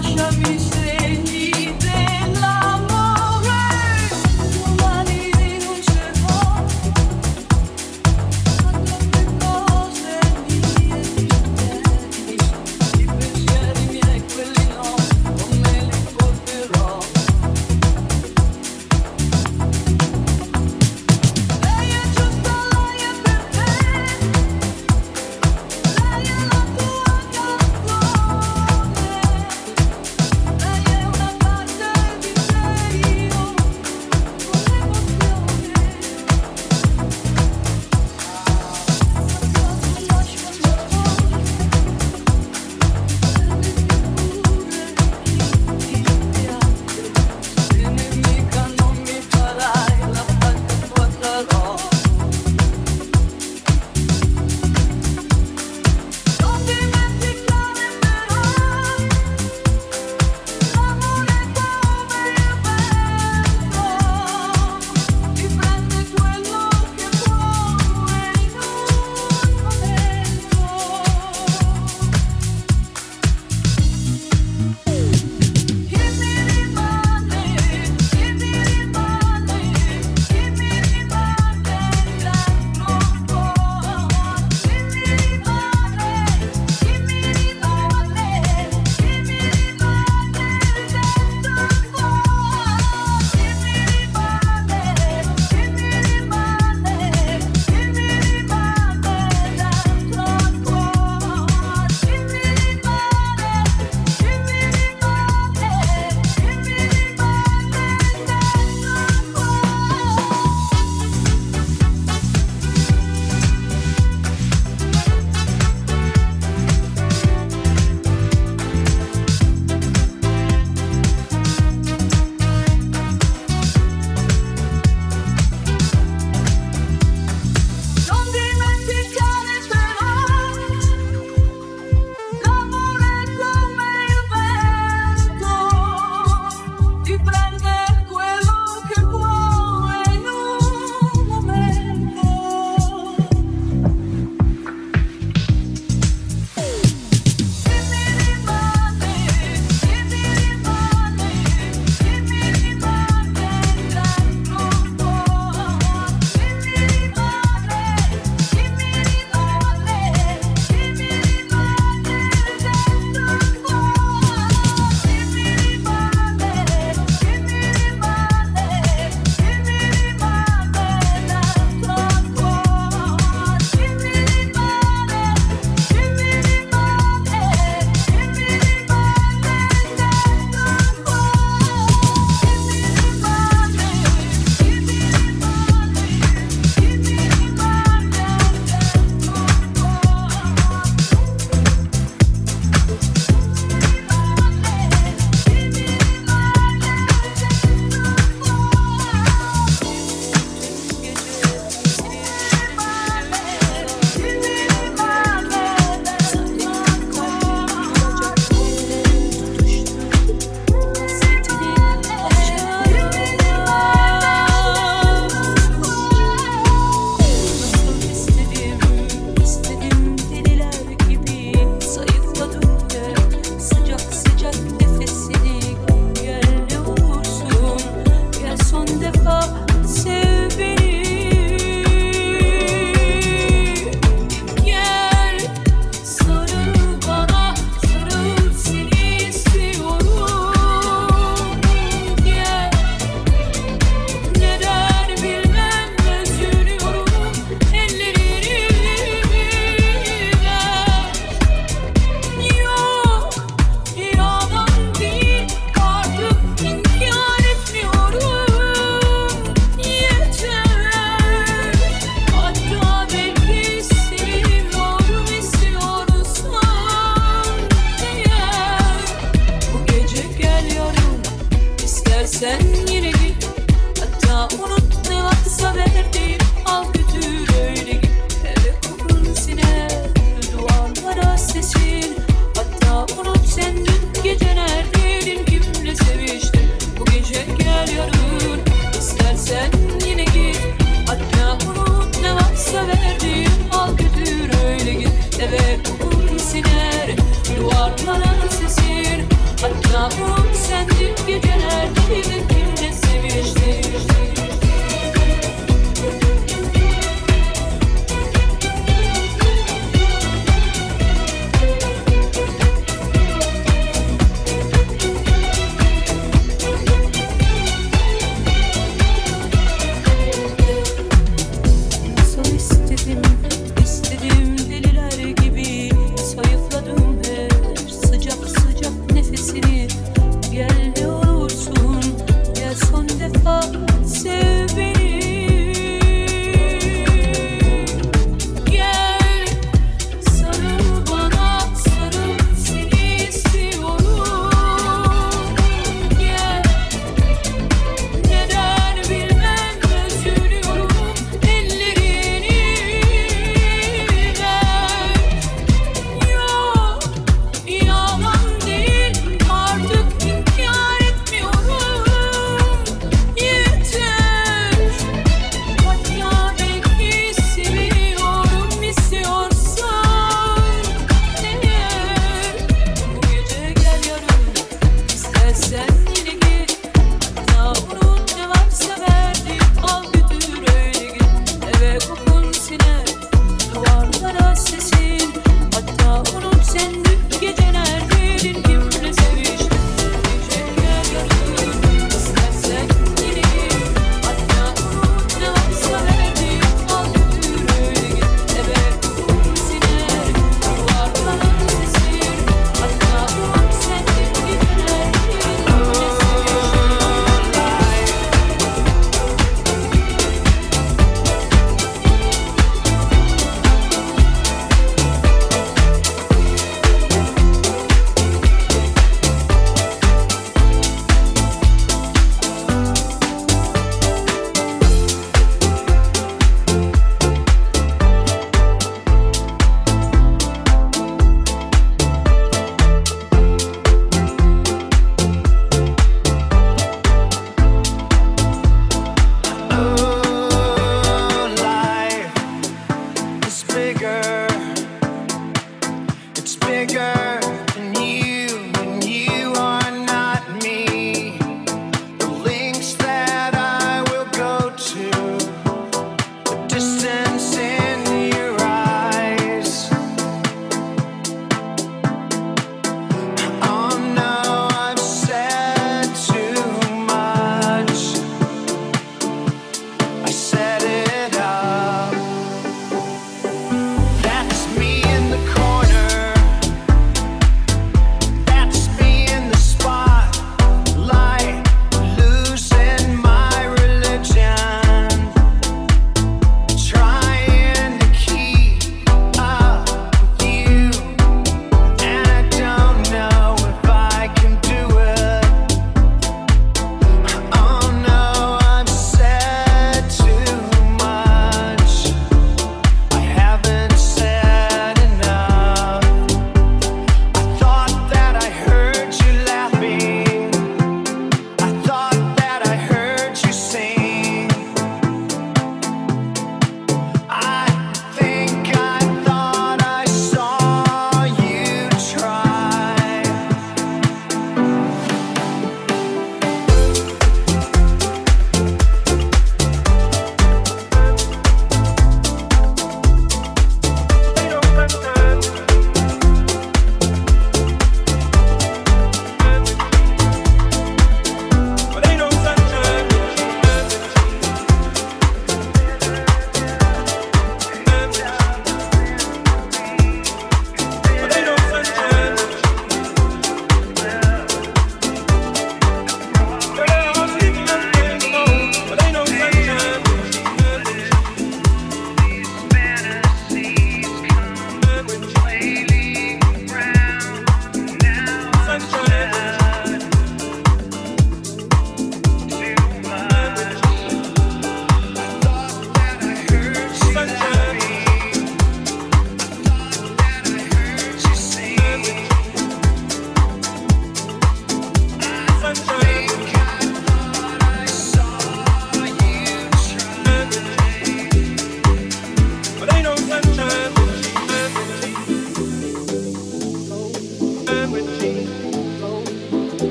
acha me.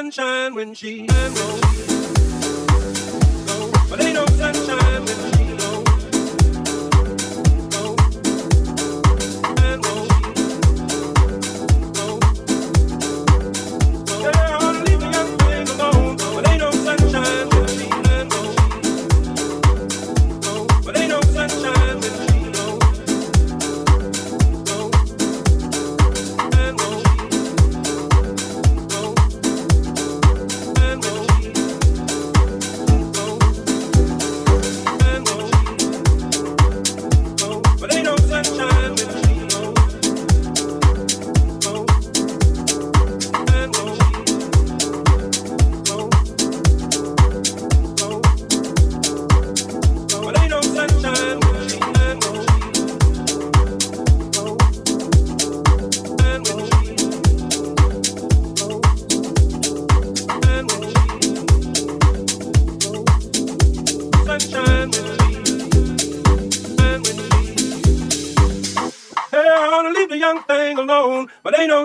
Sunshine when she goes.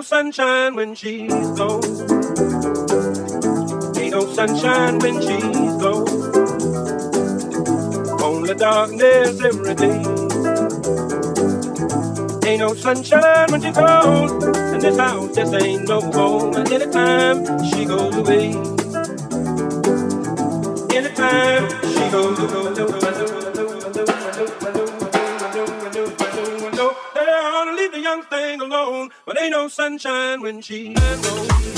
Sunshine when she's gone. Ain't no sunshine when she's gone. Only darkness every day. Ain't no sunshine when she's gone. And this house just ain't no home. And anytime she goes away. Anytime she goes away. Ain't no sunshine when gone.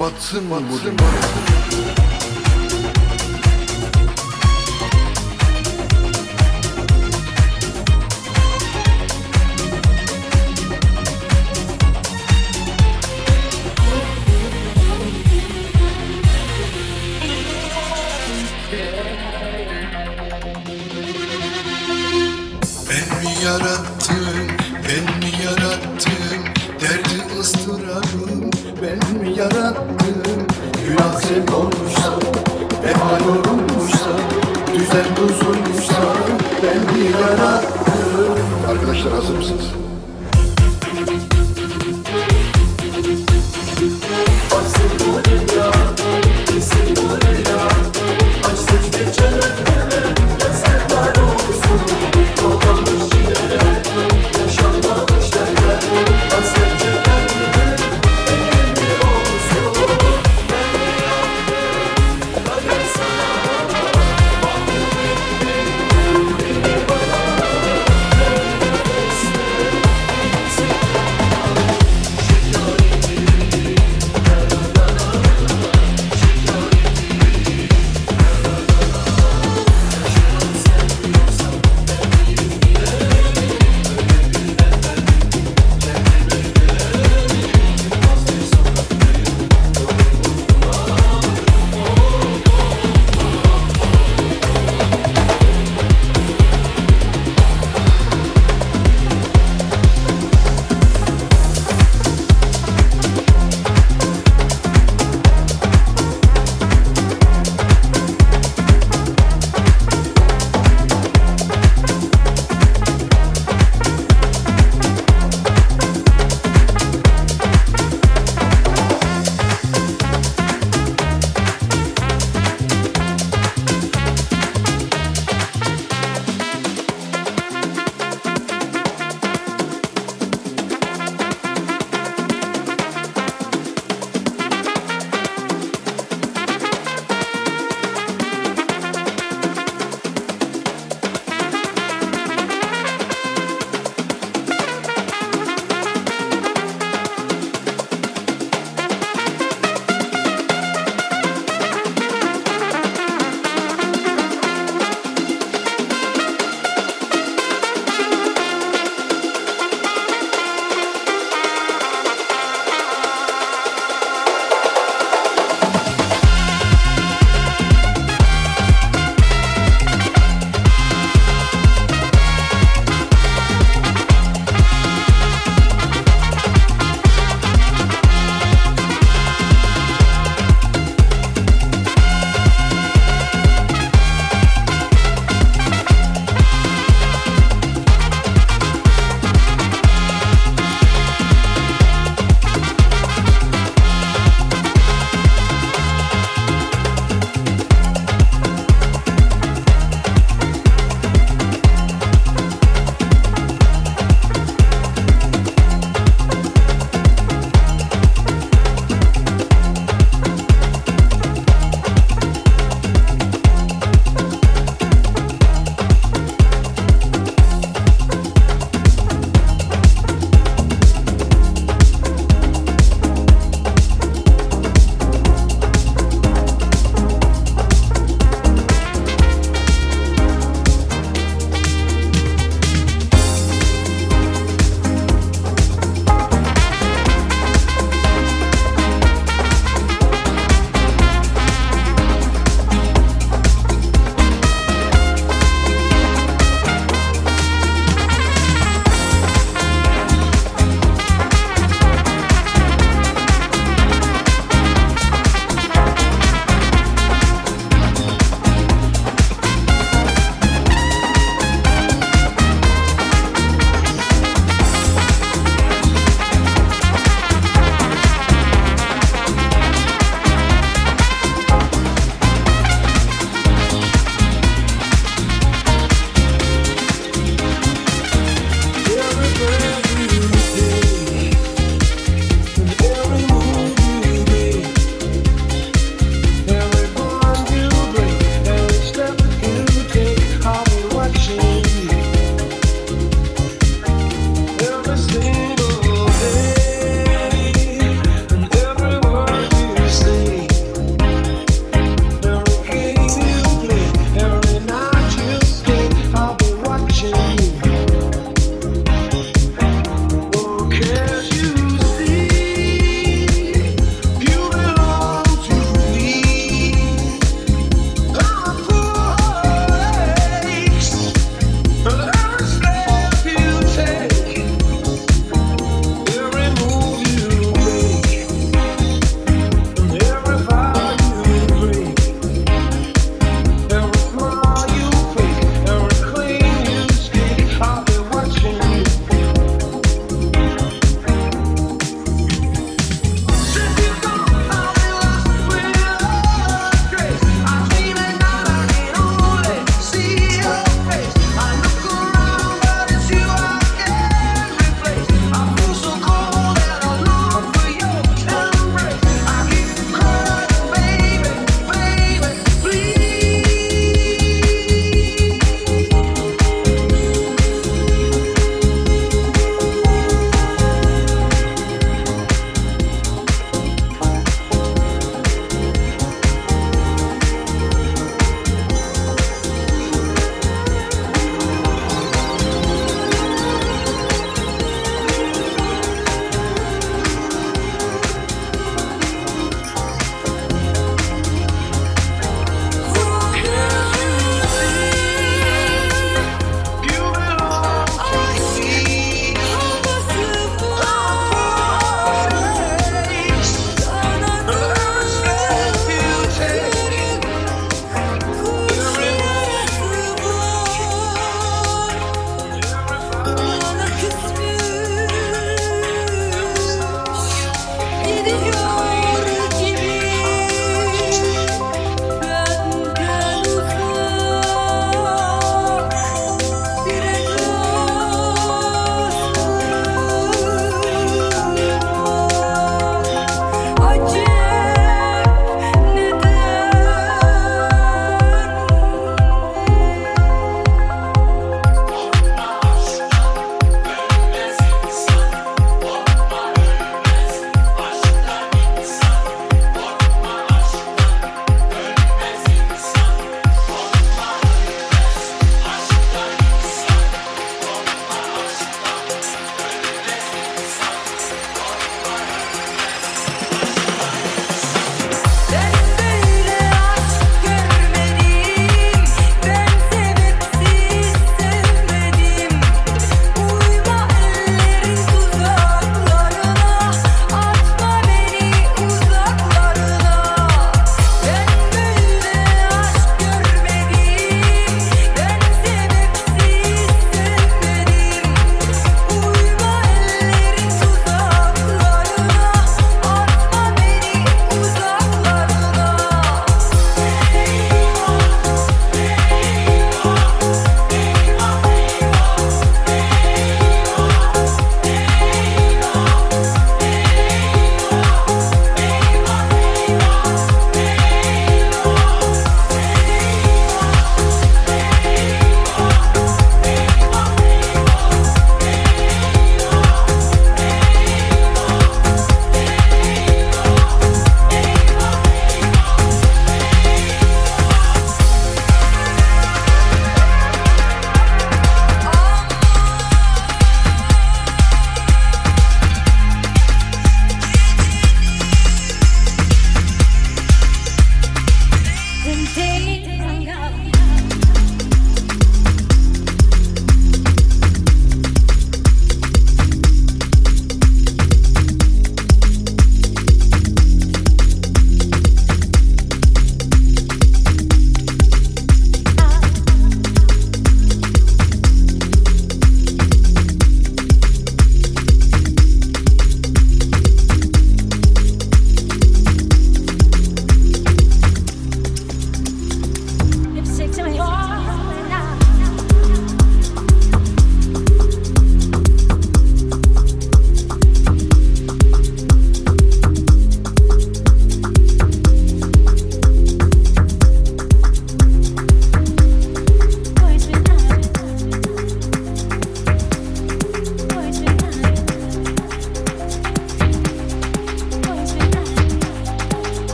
Batsın, batsın, batsın.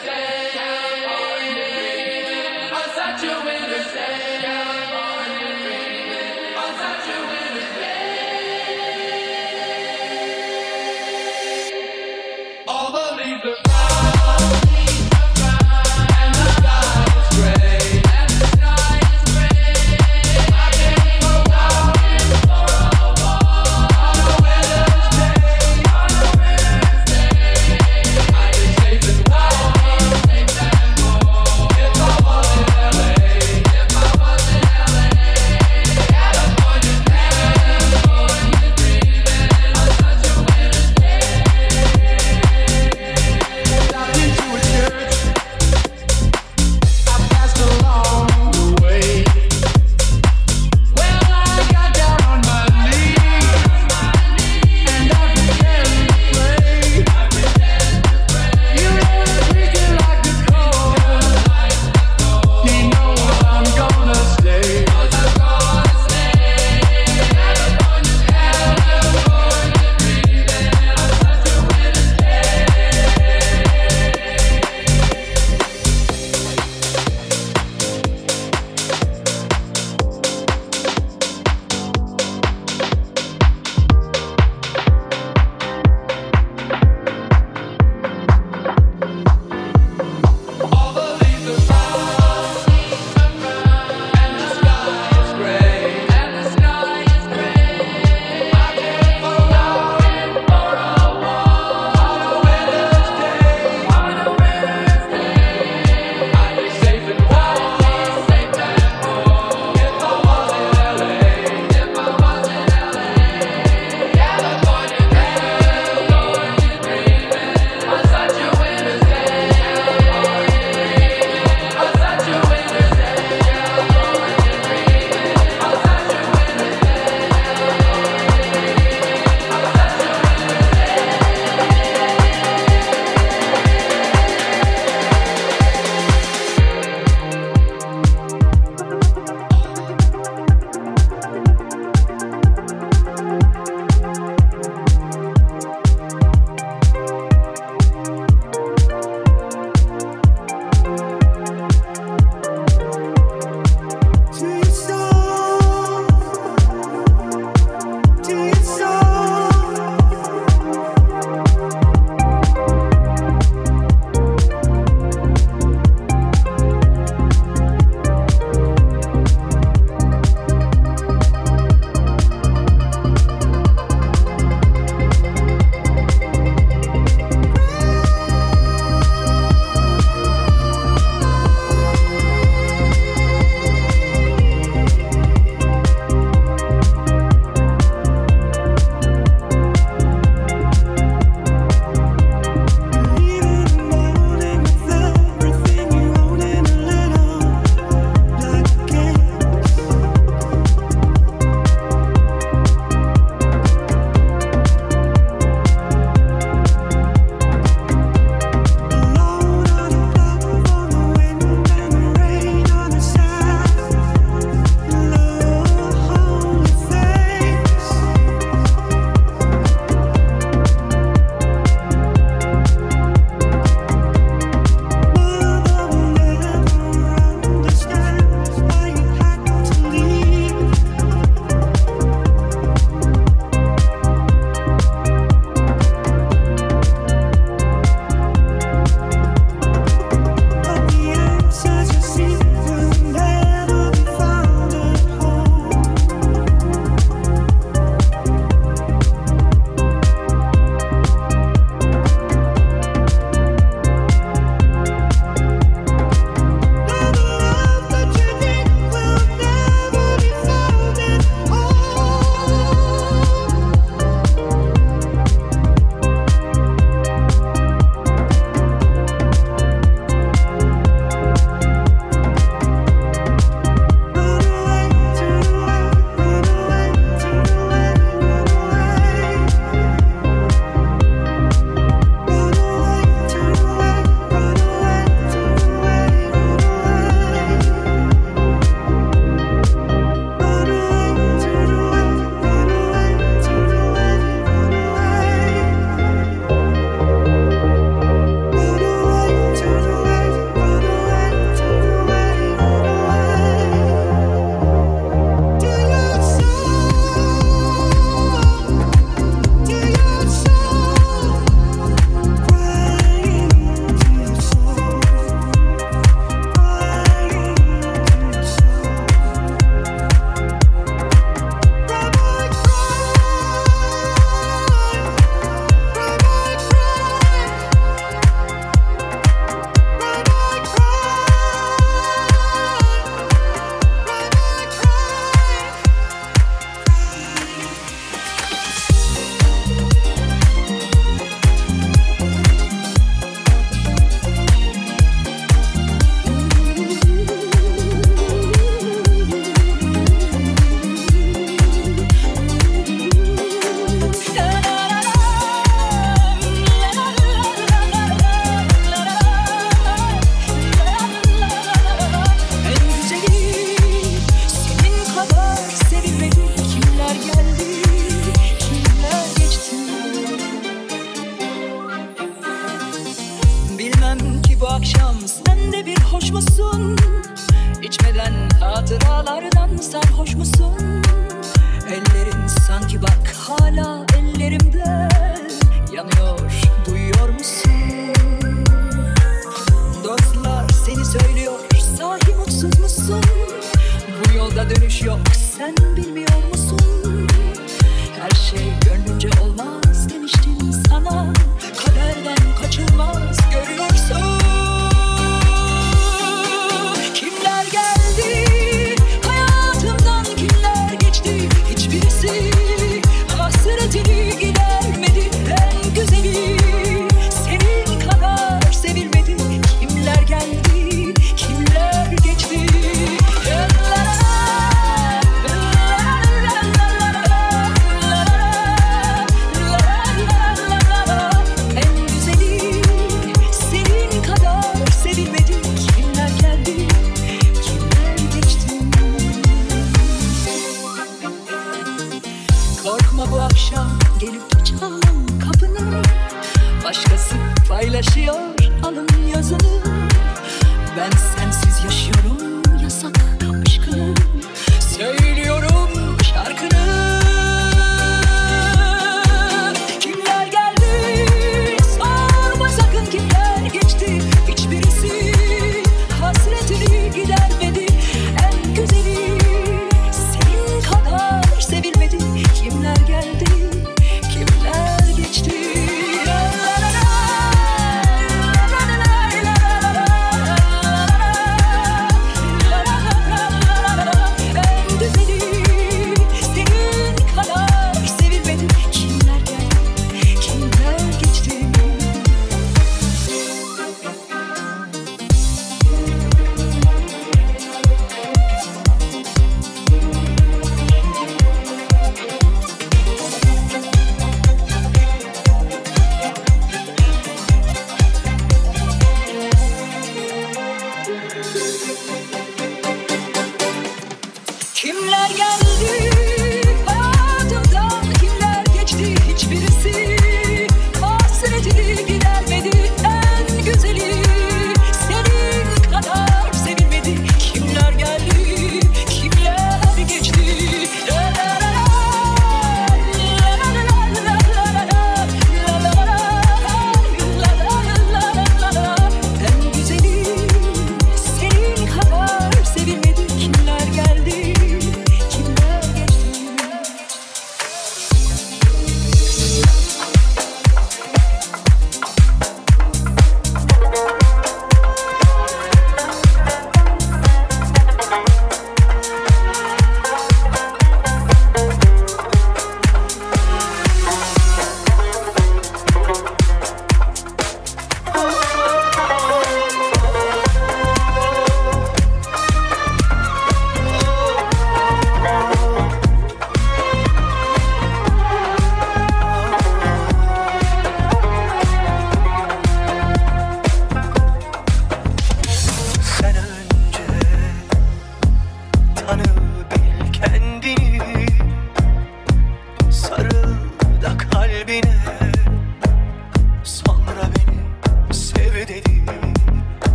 today.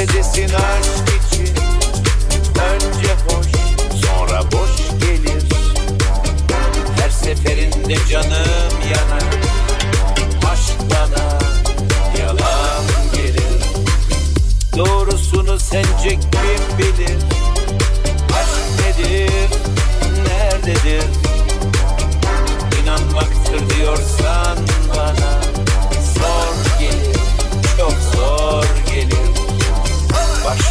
Desin aşk için. Önce hoş sonra boş gelir. Her seferinde canım yanar. Aşk bana yalan gelir. Doğrusunu sence kim bilir? Aşk nedir nerededir? İnanmaktır diyorsan bana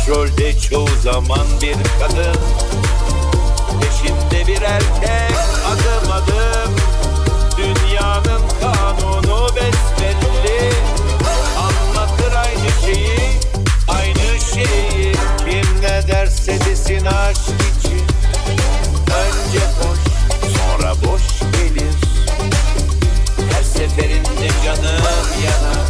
Başrolde çoğu zaman bir kadın. Peşinde bir erkek adım adım. Dünyanın kanunu besbelli. Anlatır aynı şeyi, aynı şeyi. Kim ne derse desin aşk için. Önce hoş, sonra boş gelir. Her seferinde canım yanar